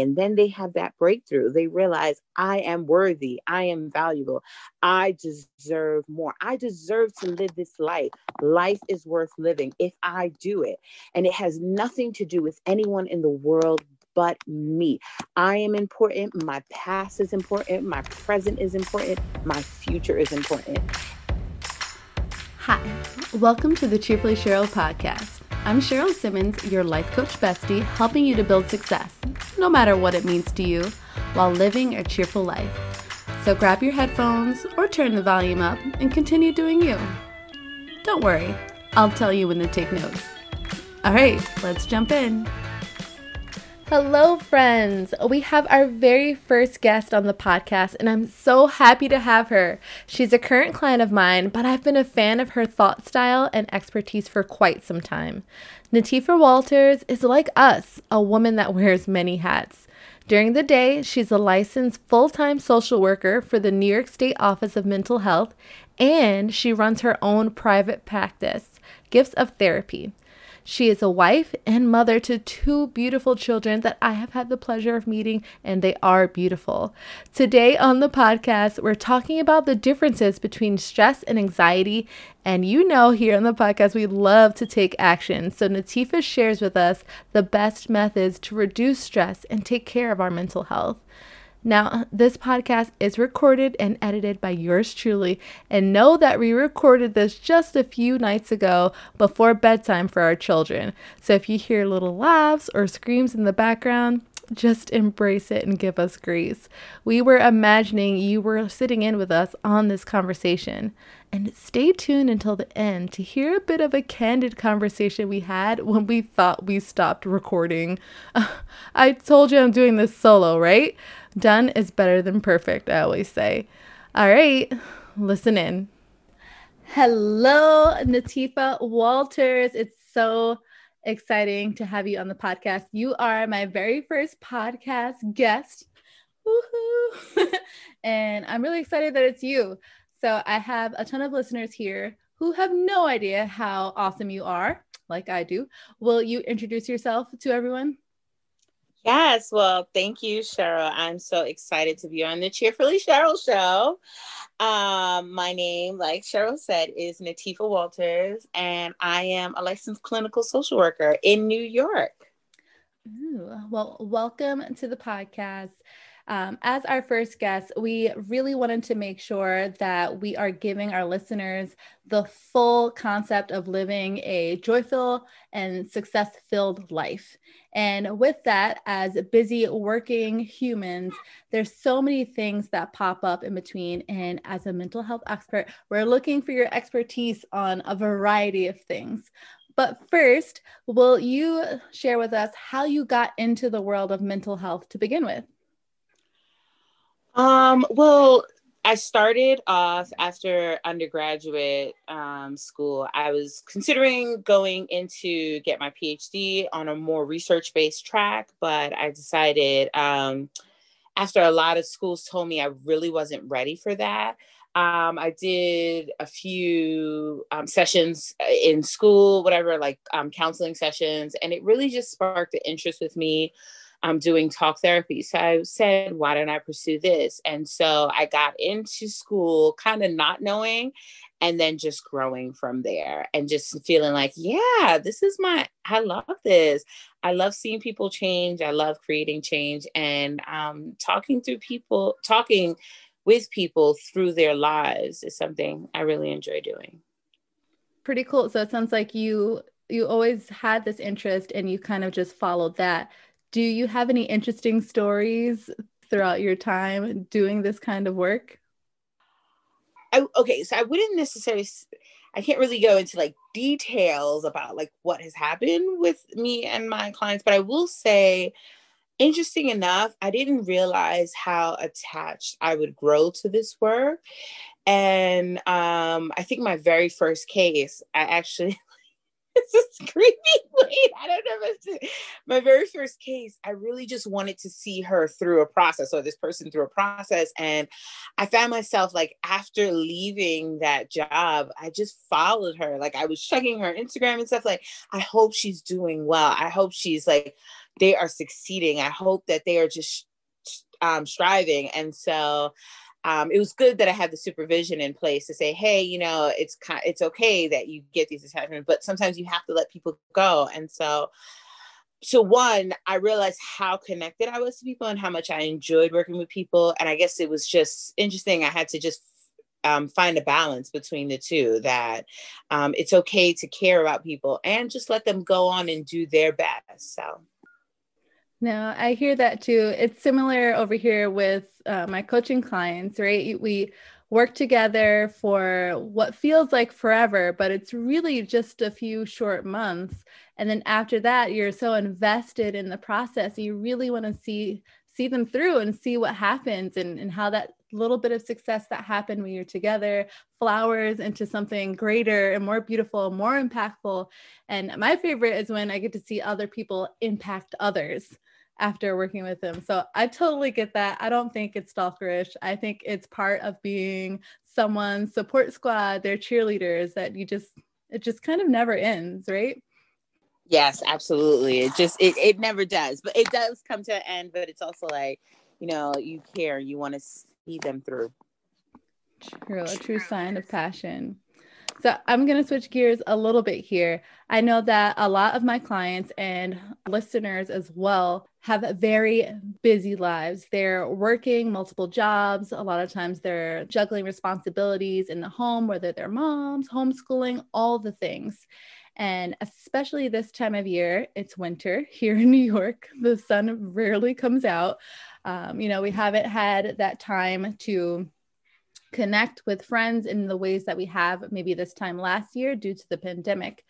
and then they have that breakthrough. They realize I am worthy, I am valuable, I deserve more, I deserve to live this life. Life is worth living if I do it. And it has nothing to do with anyone in the world but me. I am important. My past is important. My present is important. My future is important. Hi, welcome to the Cheerfully Cheryl podcast. I'm Cheryl Simmons, your life coach bestie, helping you to build success, no matter what it means to you, while living a cheerful life. So grab your headphones or turn the volume up and continue doing you. Don't worry, I'll tell you when to take notes. All right, let's jump in. Hello, friends. We have our very first guest on the podcast, and I'm so happy to have her. She's a current client of mine, but I've been a fan of her thought style and expertise for quite some time. Natifa Walters is like us, a woman that wears many hats. During the day, she's a licensed full time social worker for the New York State Office of Mental Health, and she runs her own private practice, Gifts of Therapy. She is a wife and mother to two beautiful children that I have had the pleasure of meeting, and they are beautiful. Today on the podcast, we're talking about the differences between stress and anxiety. And you know, here on the podcast, we love to take action. So, Natifa shares with us the best methods to reduce stress and take care of our mental health. Now, this podcast is recorded and edited by yours truly, and know that we recorded this just a few nights ago before bedtime for our children. So if you hear little laughs or screams in the background, just embrace it and give us grace. We were imagining you were sitting in with us on this conversation. And stay tuned until the end to hear a bit of a candid conversation we had when we thought we stopped recording. I told you I'm doing this solo, right? Done is better than perfect, I always say. All right, listen in. Hello, Natifa Walters. It's so exciting to have you on the podcast. You are my very first podcast guest. Woohoo! and I'm really excited that it's you. So I have a ton of listeners here who have no idea how awesome you are, like I do. Will you introduce yourself to everyone? Yes, well, thank you, Cheryl. I'm so excited to be on the Cheerfully Cheryl show. Um, my name, like Cheryl said, is Natifa Walters, and I am a licensed clinical social worker in New York. Ooh, well, welcome to the podcast. Um, as our first guest, we really wanted to make sure that we are giving our listeners the full concept of living a joyful and success filled life. And with that, as busy working humans, there's so many things that pop up in between. And as a mental health expert, we're looking for your expertise on a variety of things. But first, will you share with us how you got into the world of mental health to begin with? Um, well, I started off after undergraduate um, school. I was considering going into get my PhD on a more research based track, but I decided um, after a lot of schools told me I really wasn't ready for that. Um, I did a few um, sessions uh, in school, whatever, like um, counseling sessions, and it really just sparked the interest with me I'm doing talk therapy. So I said, why don't I pursue this? And so I got into school kind of not knowing and then just growing from there and just feeling like, yeah, this is my, I love this. I love seeing people change. I love creating change and um, talking through people, talking with people through their lives is something I really enjoy doing. Pretty cool. So it sounds like you you always had this interest and you kind of just followed that do you have any interesting stories throughout your time doing this kind of work? I, okay, so I wouldn't necessarily, I can't really go into like details about like what has happened with me and my clients, but I will say, interesting enough, I didn't realize how attached I would grow to this work. And um, I think my very first case, I actually this a creepy. Wait, I don't know if it's my very first case. I really just wanted to see her through a process or this person through a process. And I found myself like after leaving that job, I just followed her. Like I was checking her Instagram and stuff. Like, I hope she's doing well. I hope she's like they are succeeding. I hope that they are just um, striving. And so um, it was good that I had the supervision in place to say, hey, you know, it's it's okay that you get these attachments, but sometimes you have to let people go. And so, so one, I realized how connected I was to people and how much I enjoyed working with people. And I guess it was just interesting. I had to just um, find a balance between the two that um, it's okay to care about people and just let them go on and do their best. So. No, I hear that too. It's similar over here with uh, my coaching clients, right? We work together for what feels like forever, but it's really just a few short months. And then after that, you're so invested in the process. You really want to see see them through and see what happens and, and how that little bit of success that happened when you're together flowers into something greater and more beautiful, more impactful. And my favorite is when I get to see other people impact others after working with them. So I totally get that. I don't think it's stalkerish. I think it's part of being someone's support squad, their cheerleaders that you just it just kind of never ends, right? Yes, absolutely. It just it, it never does. But it does come to an end, but it's also like, you know, you care, you want to see them through. True, a true sign of passion. So I'm going to switch gears a little bit here. I know that a lot of my clients and listeners as well have very busy lives. They're working multiple jobs. A lot of times they're juggling responsibilities in the home, whether they're moms, homeschooling, all the things. And especially this time of year, it's winter here in New York. The sun rarely comes out. Um, you know, we haven't had that time to connect with friends in the ways that we have maybe this time last year due to the pandemic.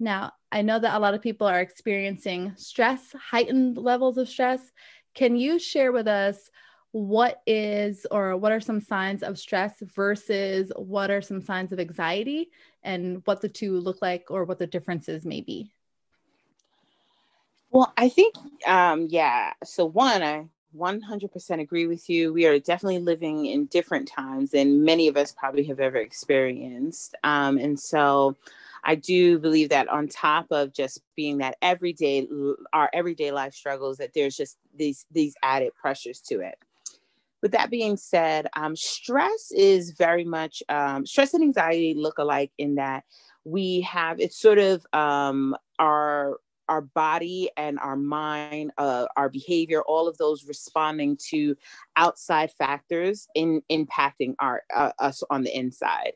Now, I know that a lot of people are experiencing stress, heightened levels of stress. Can you share with us what is or what are some signs of stress versus what are some signs of anxiety and what the two look like or what the differences may be? Well, I think, um, yeah. So, one, I 100% agree with you. We are definitely living in different times than many of us probably have ever experienced. Um, and so I do believe that on top of just being that everyday, our everyday life struggles, that there's just these, these added pressures to it. With that being said, um, stress is very much, um, stress and anxiety look alike in that we have, it's sort of um, our our body and our mind, uh, our behavior, all of those responding to outside factors in impacting our uh, us on the inside.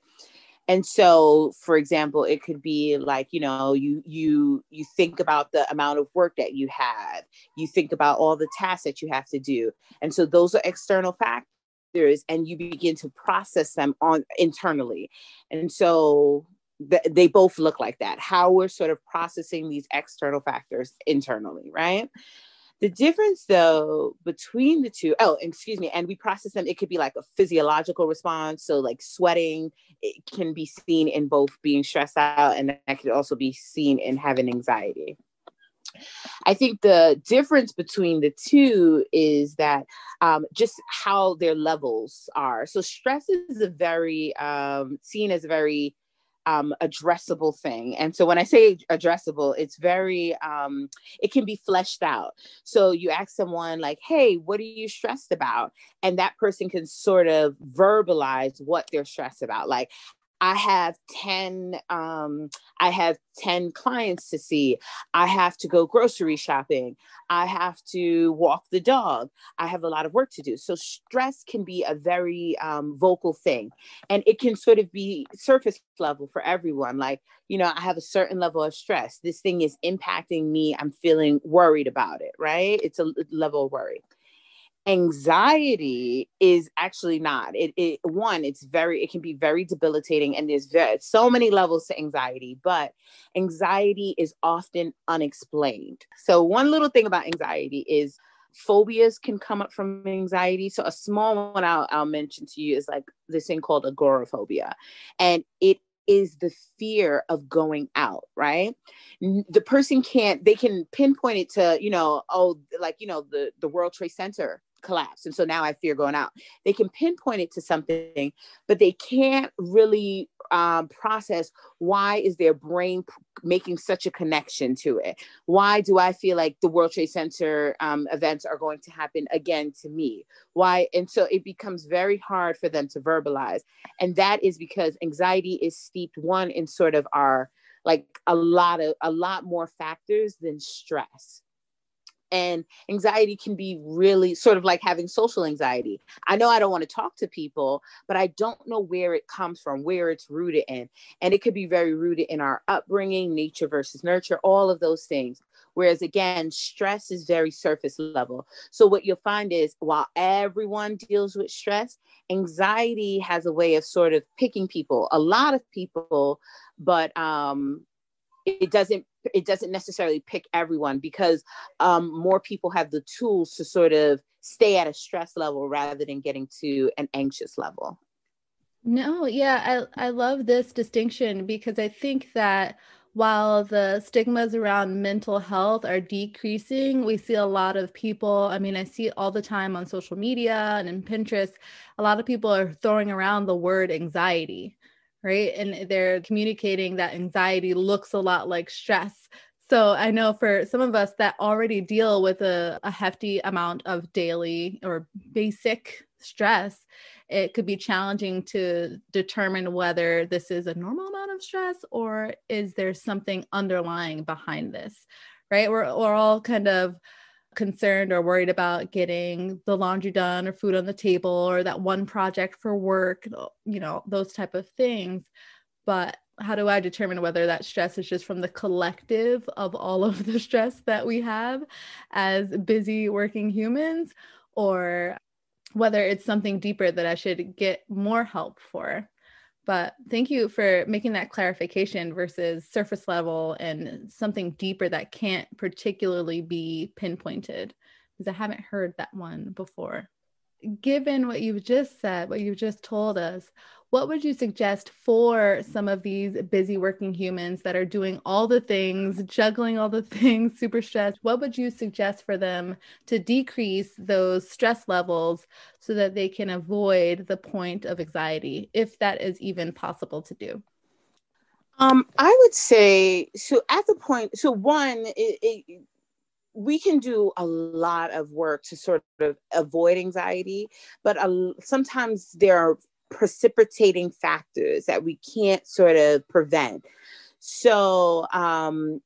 And so, for example, it could be like you know you you you think about the amount of work that you have, you think about all the tasks that you have to do, and so those are external factors and you begin to process them on internally. And so they both look like that how we're sort of processing these external factors internally right the difference though between the two oh excuse me and we process them it could be like a physiological response so like sweating it can be seen in both being stressed out and that could also be seen in having anxiety I think the difference between the two is that um, just how their levels are. So stress is a very um, seen as a very um, addressable thing. And so when I say addressable, it's very, um, it can be fleshed out. So you ask someone like, hey, what are you stressed about? And that person can sort of verbalize what they're stressed about. Like, I have 10 um, I have 10 clients to see. I have to go grocery shopping. I have to walk the dog. I have a lot of work to do. So stress can be a very um, vocal thing and it can sort of be surface level for everyone. Like, you know, I have a certain level of stress. This thing is impacting me. I'm feeling worried about it, right? It's a level of worry anxiety is actually not. It, it one it's very it can be very debilitating and there's very, so many levels to anxiety but anxiety is often unexplained. So one little thing about anxiety is phobias can come up from anxiety. So a small one I'll, I'll mention to you is like this thing called agoraphobia and it is the fear of going out, right? The person can't, they can pinpoint it to, you know, oh, like, you know, the, the World Trade Center collapse. And so now i fear going out. They can pinpoint it to something but they can't really um, process why is their brain p- making such a connection to it? Why do i feel like the world trade center um, events are going to happen again to me? Why? And so it becomes very hard for them to verbalize. And that is because anxiety is steeped one in sort of our like a lot of a lot more factors than stress and anxiety can be really sort of like having social anxiety. I know I don't want to talk to people, but I don't know where it comes from, where it's rooted in. And it could be very rooted in our upbringing, nature versus nurture, all of those things. Whereas again, stress is very surface level. So what you'll find is while everyone deals with stress, anxiety has a way of sort of picking people, a lot of people, but um, it doesn't it doesn't necessarily pick everyone because um, more people have the tools to sort of stay at a stress level rather than getting to an anxious level. No, yeah, I, I love this distinction because I think that while the stigmas around mental health are decreasing, we see a lot of people. I mean, I see all the time on social media and in Pinterest, a lot of people are throwing around the word anxiety right? And they're communicating that anxiety looks a lot like stress. So I know for some of us that already deal with a, a hefty amount of daily or basic stress, it could be challenging to determine whether this is a normal amount of stress or is there something underlying behind this, right? We're, we're all kind of concerned or worried about getting the laundry done or food on the table or that one project for work you know those type of things. But how do i determine whether that stress is just from the collective of all of the stress that we have as busy working humans or whether it's something deeper that i should get more help for but thank you for making that clarification versus surface level and something deeper that can't particularly be pinpointed because I haven't heard that one before. Given what you've just said, what you've just told us, what would you suggest for some of these busy working humans that are doing all the things, juggling all the things, super stressed? What would you suggest for them to decrease those stress levels so that they can avoid the point of anxiety, if that is even possible to do? Um, I would say so. At the point, so one, it, it, we can do a lot of work to sort of avoid anxiety, but sometimes there are precipitating factors that we can't sort of prevent. So, um,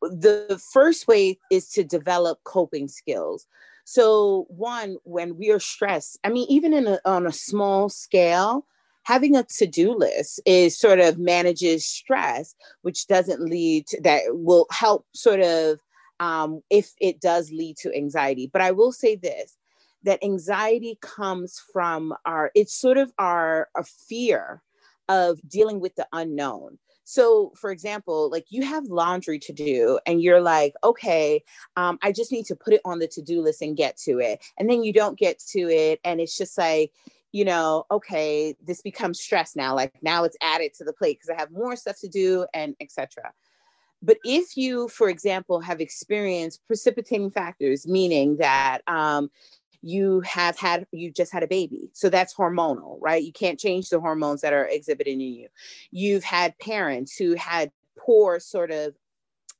the first way is to develop coping skills. So, one, when we are stressed, I mean, even in a, on a small scale, having a to-do list is sort of manages stress, which doesn't lead to that will help sort of um, if it does lead to anxiety. But I will say this that anxiety comes from our it's sort of our a fear of dealing with the unknown. So for example like you have laundry to do and you're like okay um, i just need to put it on the to-do list and get to it. And then you don't get to it and it's just like you know okay this becomes stress now like now it's added to the plate because i have more stuff to do and etc but if you for example have experienced precipitating factors meaning that um, you have had you just had a baby. So that's hormonal right? You can't change the hormones that are exhibited in you. You've had parents who had poor sort of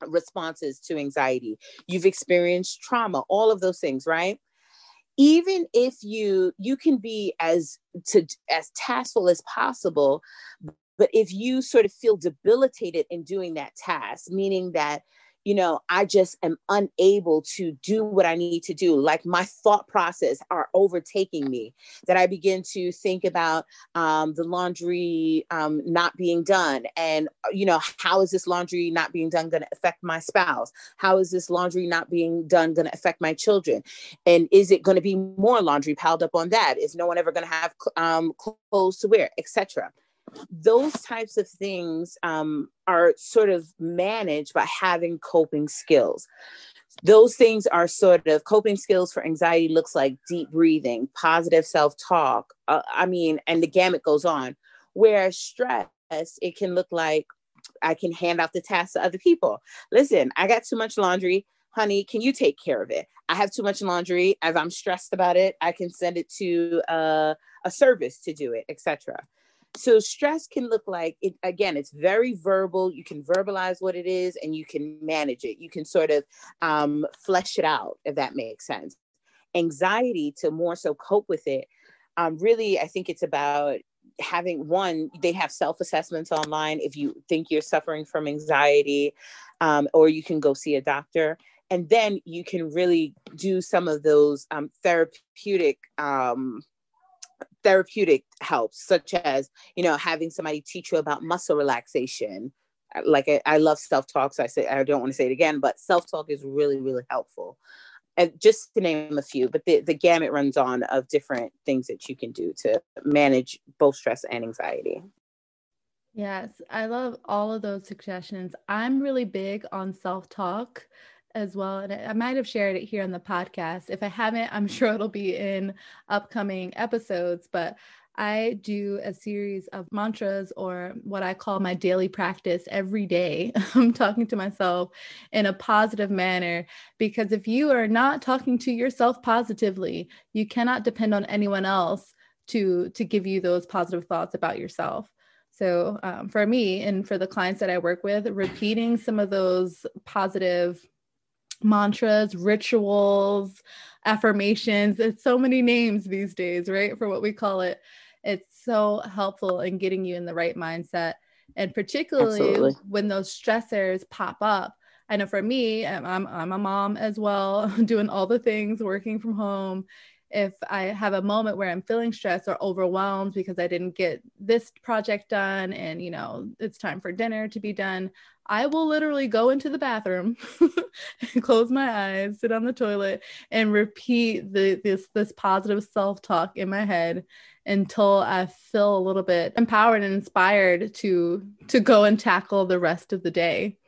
responses to anxiety. You've experienced trauma all of those things right? Even if you you can be as to as taskful as possible but if you sort of feel debilitated in doing that task meaning that you know, I just am unable to do what I need to do. Like my thought process are overtaking me, that I begin to think about um, the laundry um, not being done. And, uh, you know, how is this laundry not being done going to affect my spouse? How is this laundry not being done going to affect my children? And is it going to be more laundry piled up on that? Is no one ever going to have um, clothes to wear, etc those types of things um, are sort of managed by having coping skills those things are sort of coping skills for anxiety looks like deep breathing positive self-talk uh, i mean and the gamut goes on whereas stress it can look like i can hand off the tasks to other people listen i got too much laundry honey, can you take care of it? I have too much laundry. If I'm stressed about it, I can send it to uh, a service to do it, etc. So stress can look like it again, it's very verbal. You can verbalize what it is and you can manage it. You can sort of um, flesh it out, if that makes sense. Anxiety to more so cope with it. Um, really, I think it's about having one they have self-assessments online if you think you're suffering from anxiety um, or you can go see a doctor and then you can really do some of those um, therapeutic um, therapeutic helps such as you know having somebody teach you about muscle relaxation uh, like i, I love self-talk so i say i don't want to say it again but self-talk is really really helpful and just to name a few, but the, the gamut runs on of different things that you can do to manage both stress and anxiety. Yes, I love all of those suggestions. I'm really big on self talk as well. And I might have shared it here on the podcast. If I haven't, I'm sure it'll be in upcoming episodes. But I do a series of mantras or what I call my daily practice every day. I'm talking to myself in a positive manner because if you are not talking to yourself positively, you cannot depend on anyone else to to give you those positive thoughts about yourself. So um, for me and for the clients that I work with, repeating some of those positive mantras, rituals, affirmations. It's so many names these days, right? For what we call it it's so helpful in getting you in the right mindset. And particularly Absolutely. when those stressors pop up. I know for me, I'm, I'm a mom as well, doing all the things, working from home. If I have a moment where I'm feeling stressed or overwhelmed because I didn't get this project done and, you know, it's time for dinner to be done, I will literally go into the bathroom close my eyes, sit on the toilet, and repeat the, this this positive self talk in my head until I feel a little bit empowered and inspired to to go and tackle the rest of the day.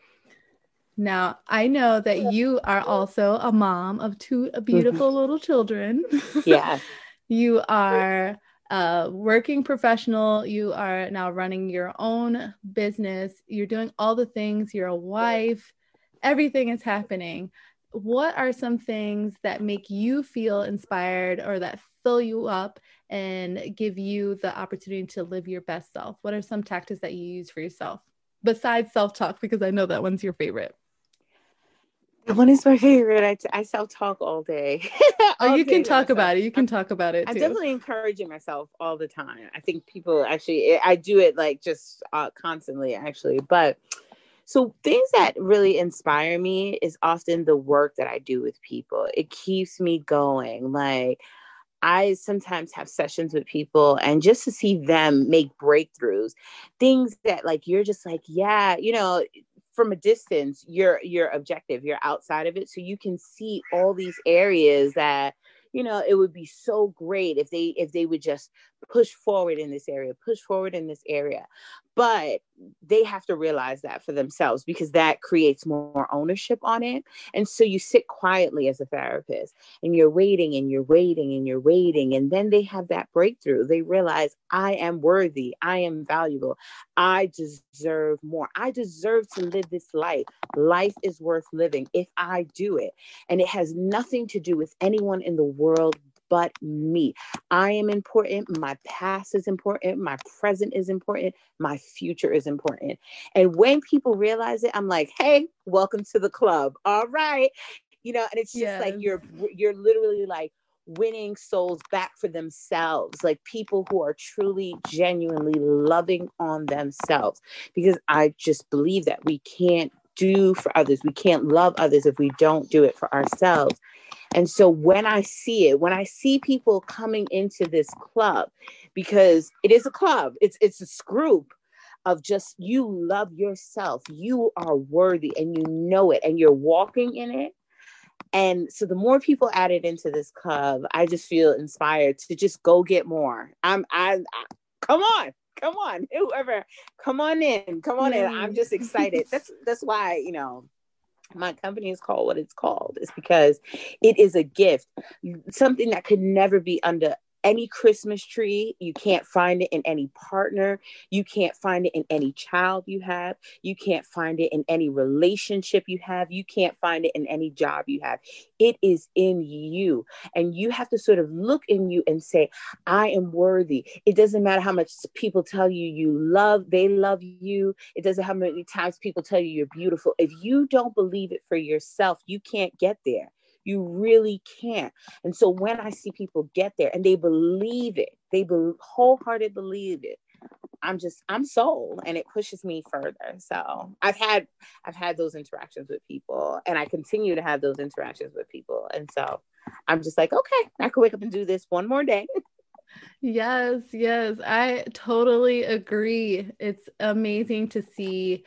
Now, I know that you are also a mom of two mm-hmm. beautiful little children. Yeah. you are a working professional. You are now running your own business. You're doing all the things. You're a wife. Everything is happening. What are some things that make you feel inspired or that fill you up and give you the opportunity to live your best self? What are some tactics that you use for yourself besides self talk? Because I know that one's your favorite. One is my favorite. I, t- I self talk all day. all oh, you can talk about it. You can talk about it. I'm definitely encouraging myself all the time. I think people actually, I do it like just uh, constantly, actually. But so things that really inspire me is often the work that I do with people. It keeps me going. Like I sometimes have sessions with people and just to see them make breakthroughs, things that like you're just like, yeah, you know, from a distance, you're you're objective, you're outside of it. So you can see all these areas that you know it would be so great if they if they would just push forward in this area push forward in this area. But they have to realize that for themselves because that creates more ownership on it. And so you sit quietly as a therapist and you're waiting and you're waiting and you're waiting. And then they have that breakthrough. They realize i am worthy. I am valuable. I deserve more. I deserve to live this life. Life is worth living if i do it. And it has nothing to do with anyone in the world but me. I am important. My past is important. My present is important. My future is important. And when people realize it, I'm like, hey, welcome to the club. All right. You know, and it's just yes. like you're you're literally like winning souls back for themselves, like people who are truly, genuinely loving on themselves. Because I just believe that we can't do for others, we can't love others if we don't do it for ourselves. And so when I see it, when I see people coming into this club, because it is a club, it's it's a group of just you love yourself, you are worthy and you know it and you're walking in it. And so the more people added into this club, I just feel inspired to just go get more. I'm I, I come on, come on, whoever, come on in, come on in. I'm just excited. That's that's why, you know, my company is called what it's called. Is because it is a gift something that could never be under any Christmas tree. You can't find it in any partner. You can't find it in any child you have. You can't find it in any relationship you have. You can't find it in any job you have. It is in you. And you have to sort of look in you and say, I am worthy. It doesn't matter how much people tell you you love, they love you. It doesn't how many times people tell you you're beautiful. If you don't believe it for yourself, you can't get there. You really can't. And so when I see people get there and they believe it, they be- believe it. I'm just I'm sold and it pushes me further. So I've had I've had those interactions with people and I continue to have those interactions with people. And so I'm just like, okay, I can wake up and do this one more day. Yes, yes, I totally agree. It's amazing to see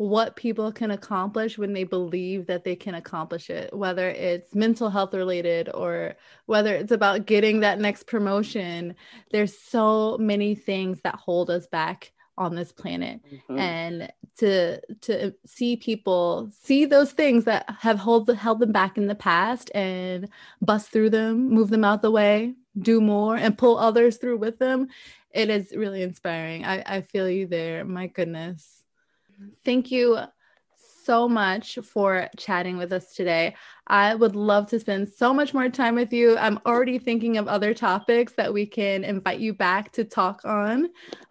what people can accomplish when they believe that they can accomplish it, whether it's mental health related or whether it's about getting that next promotion. There's so many things that hold us back on this planet mm-hmm. and to to see people see those things that have hold, held them back in the past and bust through them move them out the way do more and pull others through with them it is really inspiring i, I feel you there my goodness Thank you so much for chatting with us today. I would love to spend so much more time with you. I'm already thinking of other topics that we can invite you back to talk on.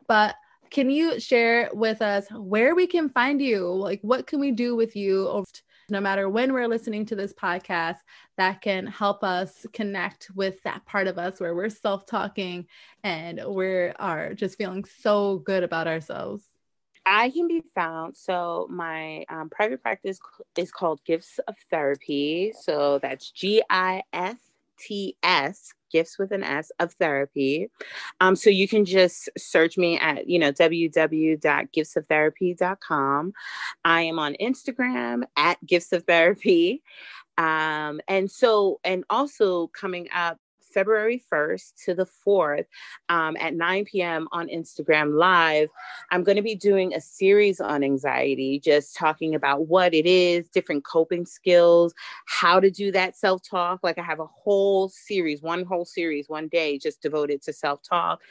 But can you share with us where we can find you? Like, what can we do with you? No matter when we're listening to this podcast, that can help us connect with that part of us where we're self talking and we are just feeling so good about ourselves. I can be found. So my um, private practice is called Gifts of Therapy. So that's G I F T S gifts with an S of therapy. Um, so you can just search me at, you know, www.giftsoftherapy.com. I am on Instagram at gifts of therapy. Um, and so, and also coming up February 1st to the 4th um, at 9 p.m. on Instagram Live. I'm going to be doing a series on anxiety, just talking about what it is, different coping skills, how to do that self talk. Like I have a whole series, one whole series, one day just devoted to self talk,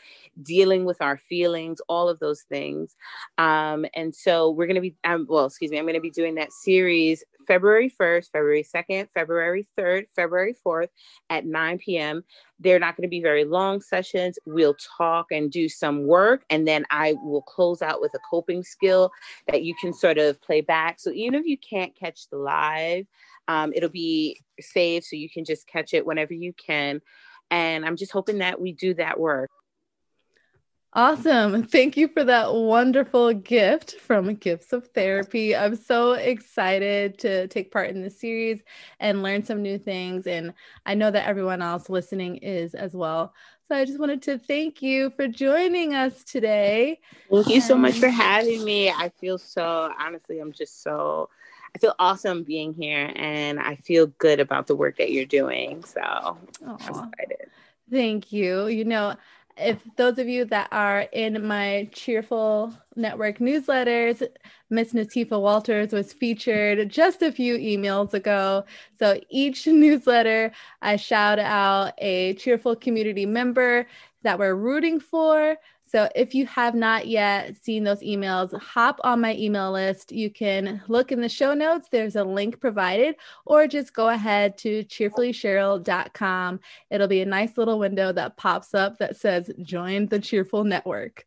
dealing with our feelings, all of those things. Um, and so we're going to be, um, well, excuse me, I'm going to be doing that series February 1st, February 2nd, February 3rd, February 4th at 9 p.m. They're not going to be very long sessions. We'll talk and do some work, and then I will close out with a coping skill that you can sort of play back. So even if you can't catch the live, um, it'll be saved so you can just catch it whenever you can. And I'm just hoping that we do that work. Awesome. Thank you for that wonderful gift from Gifts of Therapy. I'm so excited to take part in this series and learn some new things. And I know that everyone else listening is as well. So I just wanted to thank you for joining us today. Thank you so much um, for having me. I feel so, honestly, I'm just so, I feel awesome being here and I feel good about the work that you're doing. So Aww. I'm excited. Thank you. You know, if those of you that are in my cheerful network newsletters miss natifa walters was featured just a few emails ago. So each newsletter i shout out a cheerful community member that we're rooting for so if you have not yet seen those emails, hop on my email list. You can look in the show notes, there's a link provided, or just go ahead to cheerfullycheryl.com. It'll be a nice little window that pops up that says join the cheerful network.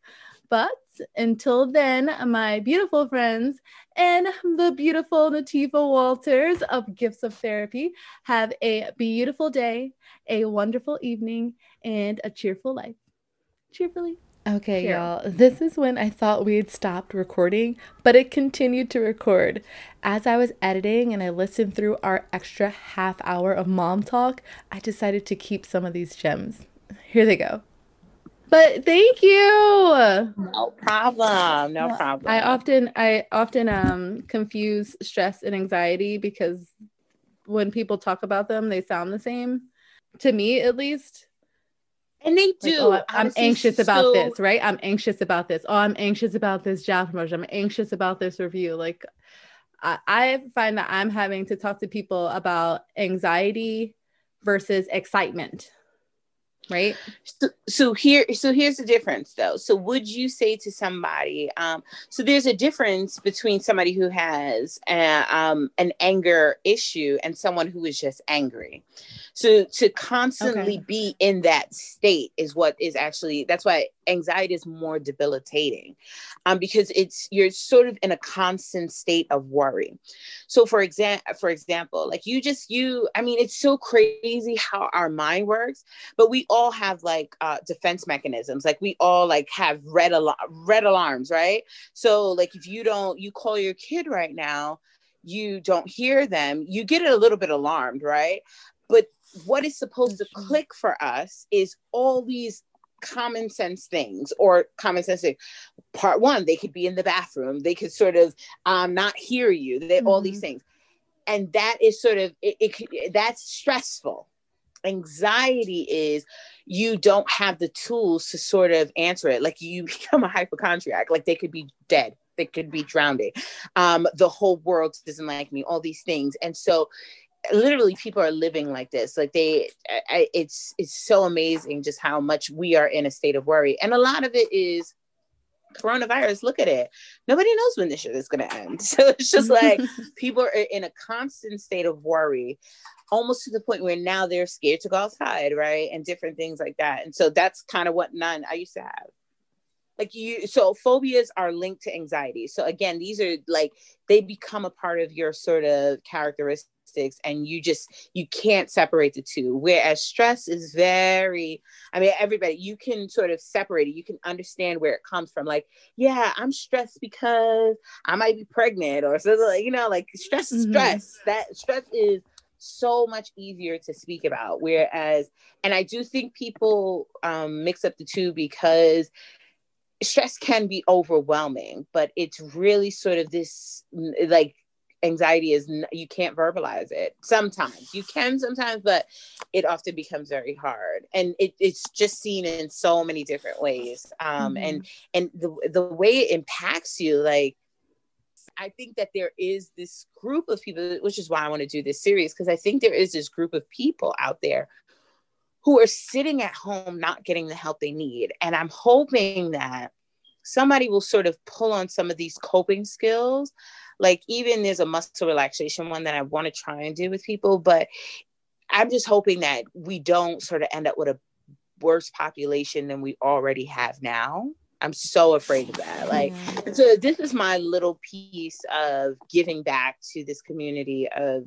But until then, my beautiful friends and the beautiful Natifa Walters of Gifts of Therapy, have a beautiful day, a wonderful evening, and a cheerful life. Cheerfully. Okay, Here. y'all. This is when I thought we had stopped recording, but it continued to record. As I was editing and I listened through our extra half hour of mom talk, I decided to keep some of these gems. Here they go. But thank you. No problem. No problem. I often I often um confuse stress and anxiety because when people talk about them, they sound the same. To me at least and they do. Like, oh, I'm anxious so... about this, right? I'm anxious about this. Oh, I'm anxious about this job promotion. I'm anxious about this review. Like, I, I find that I'm having to talk to people about anxiety versus excitement. right so, so here so here's the difference though so would you say to somebody um so there's a difference between somebody who has a, um, an anger issue and someone who is just angry so to constantly okay. be in that state is what is actually that's why anxiety is more debilitating um, because it's you're sort of in a constant state of worry. So for example for example like you just you i mean it's so crazy how our mind works but we all have like uh, defense mechanisms. Like we all like have red al- red alarms right? So like if you don't you call your kid right now you don't hear them you get a little bit alarmed right? But what is supposed to click for us is all these common sense things or common sense things. Part one, they could be in the bathroom, they could sort of um, not hear you, they, mm-hmm. all these mm-hmm. things. And that is sort of, it, it, that's stressful. Anxiety is you don't have the tools to sort of answer it. Like you become a hypochondriac, like they could be dead they could be drowning. Um, the whole world doesn't like me, all these things. And so literally people are living like this. Like they I, it's it's so amazing just how much we are in a state of worry. And a lot of it is coronavirus. Look at it. Nobody knows when this shit is going to end. So it's just like people are in a constant state of worry almost to the point where now they're scared to go outside right? And different things like that. And so that's kind of what none i used to have. Like you so phobias are linked to anxiety. So again these are like they become a part of your sort of characteristics and you just you can't separate the two. Whereas stress is very i mean everybody you can sort of separate it. You can understand where it comes from. Like yeah i'm stressed because i might be pregnant or so you know like stress mm-hmm. stress. That stress is so much easier to speak about. Whereas and i do think people um, mix up the two because stress can be overwhelming but it's really sort of this like anxiety is you can't verbalize it sometimes. You can sometimes but it often becomes very hard. And it, it's just seen in so many different ways. Um, mm-hmm. and and the, the way it impacts you like i think that there is this group of people which is why i want to do this series because i think there is this group of people out there who are sitting at home not getting the help they need. And i'm hoping that somebody will sort of pull on some of these coping skills like even there's a muscle relaxation one that I want to try and do with people, but I'm just hoping that we don't sort of end up with a worse population than we already have now. I'm so afraid of that. Like, yeah. so this is my little piece of giving back to this community of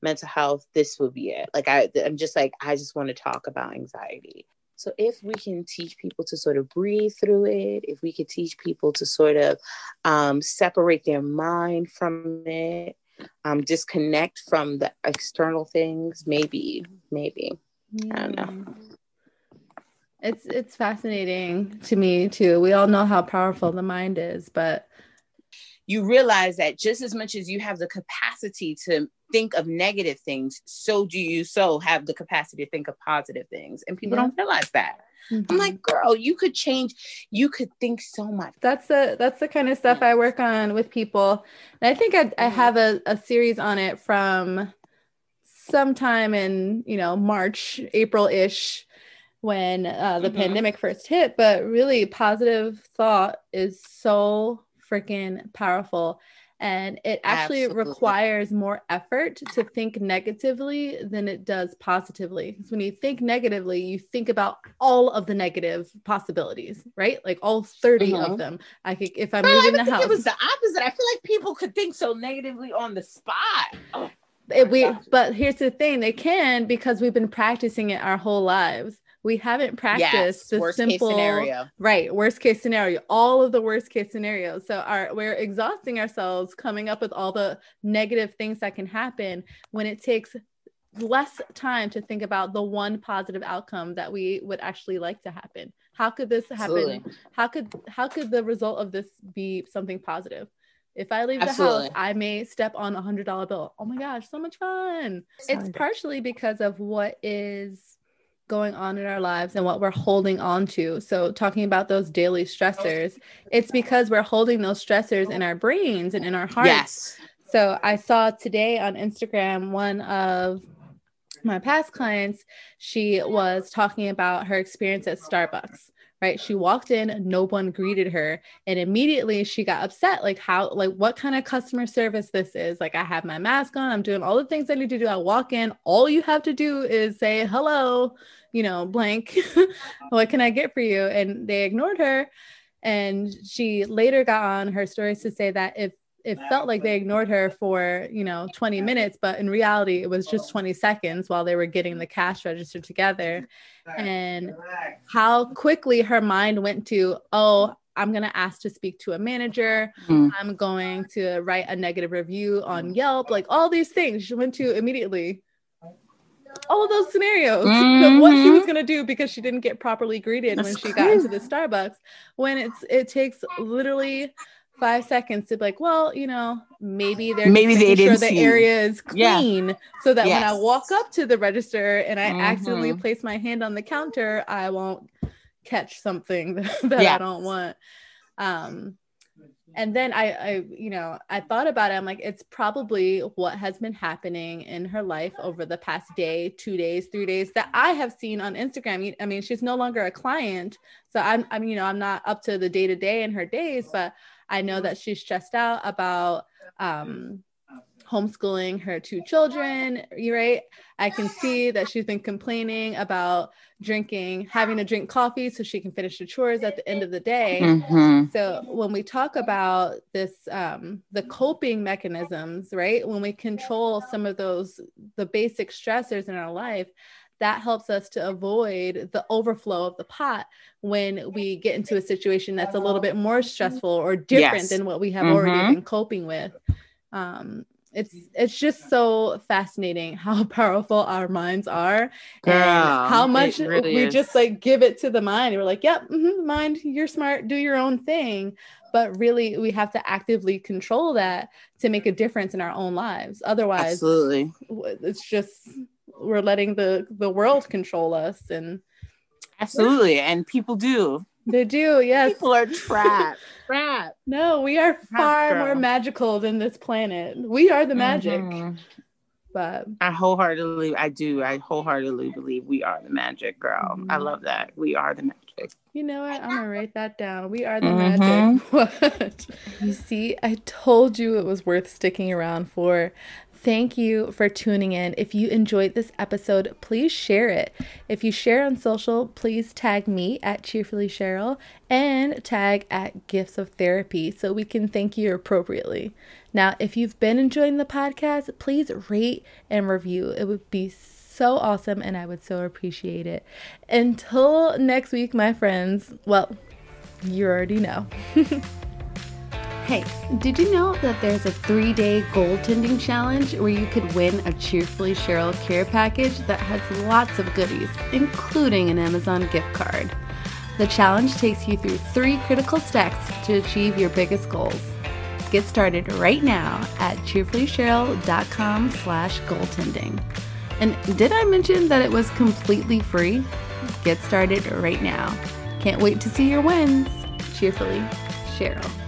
mental health. This will be it. Like, I, I'm just like, I just want to talk about anxiety. So if we can teach people to sort of breathe through it, if we could teach people to sort of um, separate their mind from it, um, disconnect from the external things, maybe, maybe. Yeah. I don't know. It's it's fascinating to me too. We all know how powerful the mind is, but you realize that just as much as you have the capacity to think of negative things, so do you so have the capacity to think of positive things. And people yeah. don't realize that. Mm-hmm. I'm like, girl, you could change, you could think so much. That's the that's the kind of stuff I work on with people. And I think I, I mm-hmm. have a, a series on it from sometime in, you know, March, April-ish when uh, the mm-hmm. pandemic first hit. But really positive thought is so freaking powerful. And it actually Absolutely. requires more effort to think negatively than it does positively. Because when you think negatively, you think about all of the negative possibilities, right? Like all 30 mm-hmm. of them. I could, if I'm Girl, moving the house. It was the opposite. I feel like people could think so negatively on the spot. Oh. It, we, but here's the thing they can because we've been practicing it our whole lives we haven't practiced yes, the worst simple case scenario. right worst case scenario all of the worst case scenarios so our we're exhausting ourselves coming up with all the negative things that can happen when it takes less time to think about the one positive outcome that we would actually like to happen how could this happen Absolutely. how could how could the result of this be something positive if I leave Absolutely. the house, I may step on a hundred dollar bill. Oh my gosh, so much fun. It's partially because of what is going on in our lives and what we're holding on to. So, talking about those daily stressors, it's because we're holding those stressors in our brains and in our hearts. Yes. So, I saw today on Instagram one of my past clients, she was talking about her experience at Starbucks right? She walked in no one greeted her and immediately she got upset like how like what kind of customer service this is? Like i have my mask on i'm doing all the things i need to do i walk in all you have to do is say hello you know blank. What can i get for you? And they ignored her and she later got on her stories to say that if it felt like they ignored her for you know 20 minutes but in reality it was just 20 seconds while they were getting the cash register together and how quickly her mind went to oh i'm going to ask to speak to a manager mm. i'm going to write a negative review on yelp like all these things she went to immediately all of those scenarios mm-hmm. what she was going to do because she didn't get properly greeted That's when she crazy. got into the starbucks when it's it takes literally five seconds to be like, well, you know, maybe they're maybe they didn't sure the area is clean, yeah. so that yes. when I walk up to the register and I mm-hmm. accidentally place my hand on the counter, I won't catch something that, yes. I don't want. Um, and then I, I, you know, I thought about it. I'm like, it's probably what has been happening in her life over the past day, two days, three days that I have seen on Instagram. I mean, she's no longer a client, so I'm, I'm, you know, I'm not up to the day to day in her days, but I know that she's stressed out about um, homeschooling her two children, right? I can see that she's been complaining about drinking, having to drink coffee so she can finish the chores at the end of the day. Mm-hmm. So when we talk about this, um, the coping mechanisms, right? When we control some of those, the basic stressors in our life, that helps us to avoid the overflow of the pot when we get into a situation that's a little bit more stressful or different yes. than what we have mm-hmm. already been coping with. Um, it's it's just so fascinating how powerful our minds are Girl, and how much really we is. just like give it to the mind. We're like, "Yep, mm-hmm, mind, you're smart, do your own thing." But really, we have to actively control that to make a difference in our own lives. Otherwise, absolutely, it's just we're letting the the world control us and absolutely and people do they do yes people are trapped trapped no we are far more magical than this planet we are the magic mm-hmm. but i wholeheartedly i do i wholeheartedly believe we are the magic girl mm-hmm. i love that we are the magic you know what? I'm gonna write that down. We are the mm-hmm. magic. What? You see, I told you it was worth sticking around for. Thank you for tuning in. If you enjoyed this episode, please share it. If you share on social, please tag me at Cheerfully Cheryl and tag at Gifts of Therapy so we can thank you appropriately. Now, if you've been enjoying the podcast, please rate and review. It would be so awesome and I would so appreciate it. Until next week, my friends, well, you already know. Hey, did you know that there's a three day goaltending challenge where you could win a Cheerfully Cheryl care package that has lots of goodies, including an Amazon gift card? The challenge takes you through three critical steps to achieve your biggest goals. Get started right now at cheerfullycheryl.com slash goaltending. And did I mention that it was completely free? Get started right now. Can't wait to see your wins. Cheerfully, Cheryl.